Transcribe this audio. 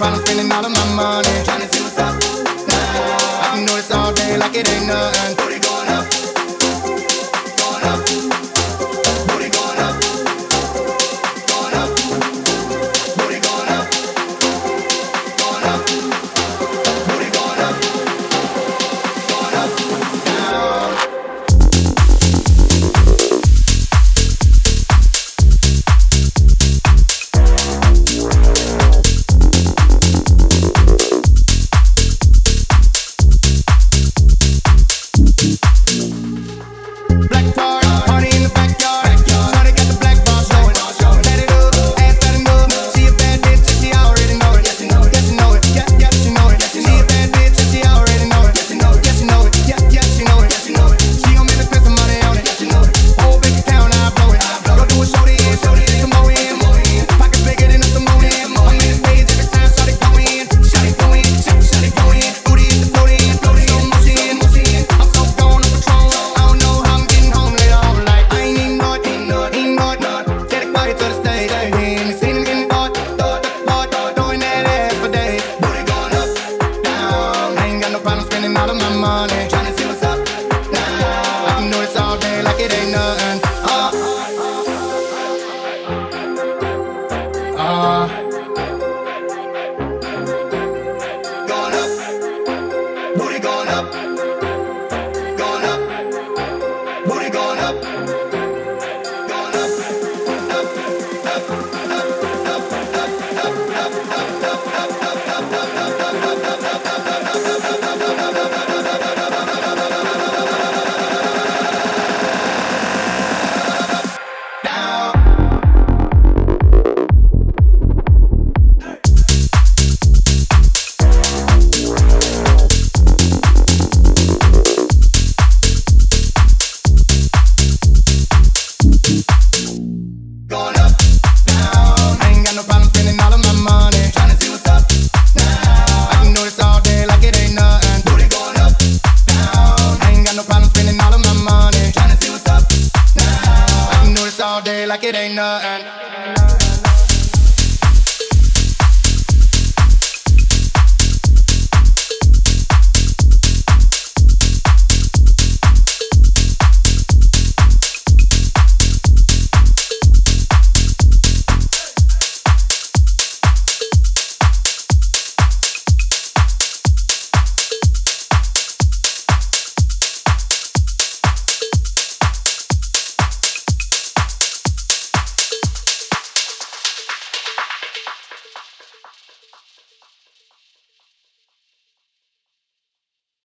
probably spending all of my money. Trying to see what's up. Nah. I can do this all day like it ain't nothing. Booty going up. Going up. like it ain't nothing.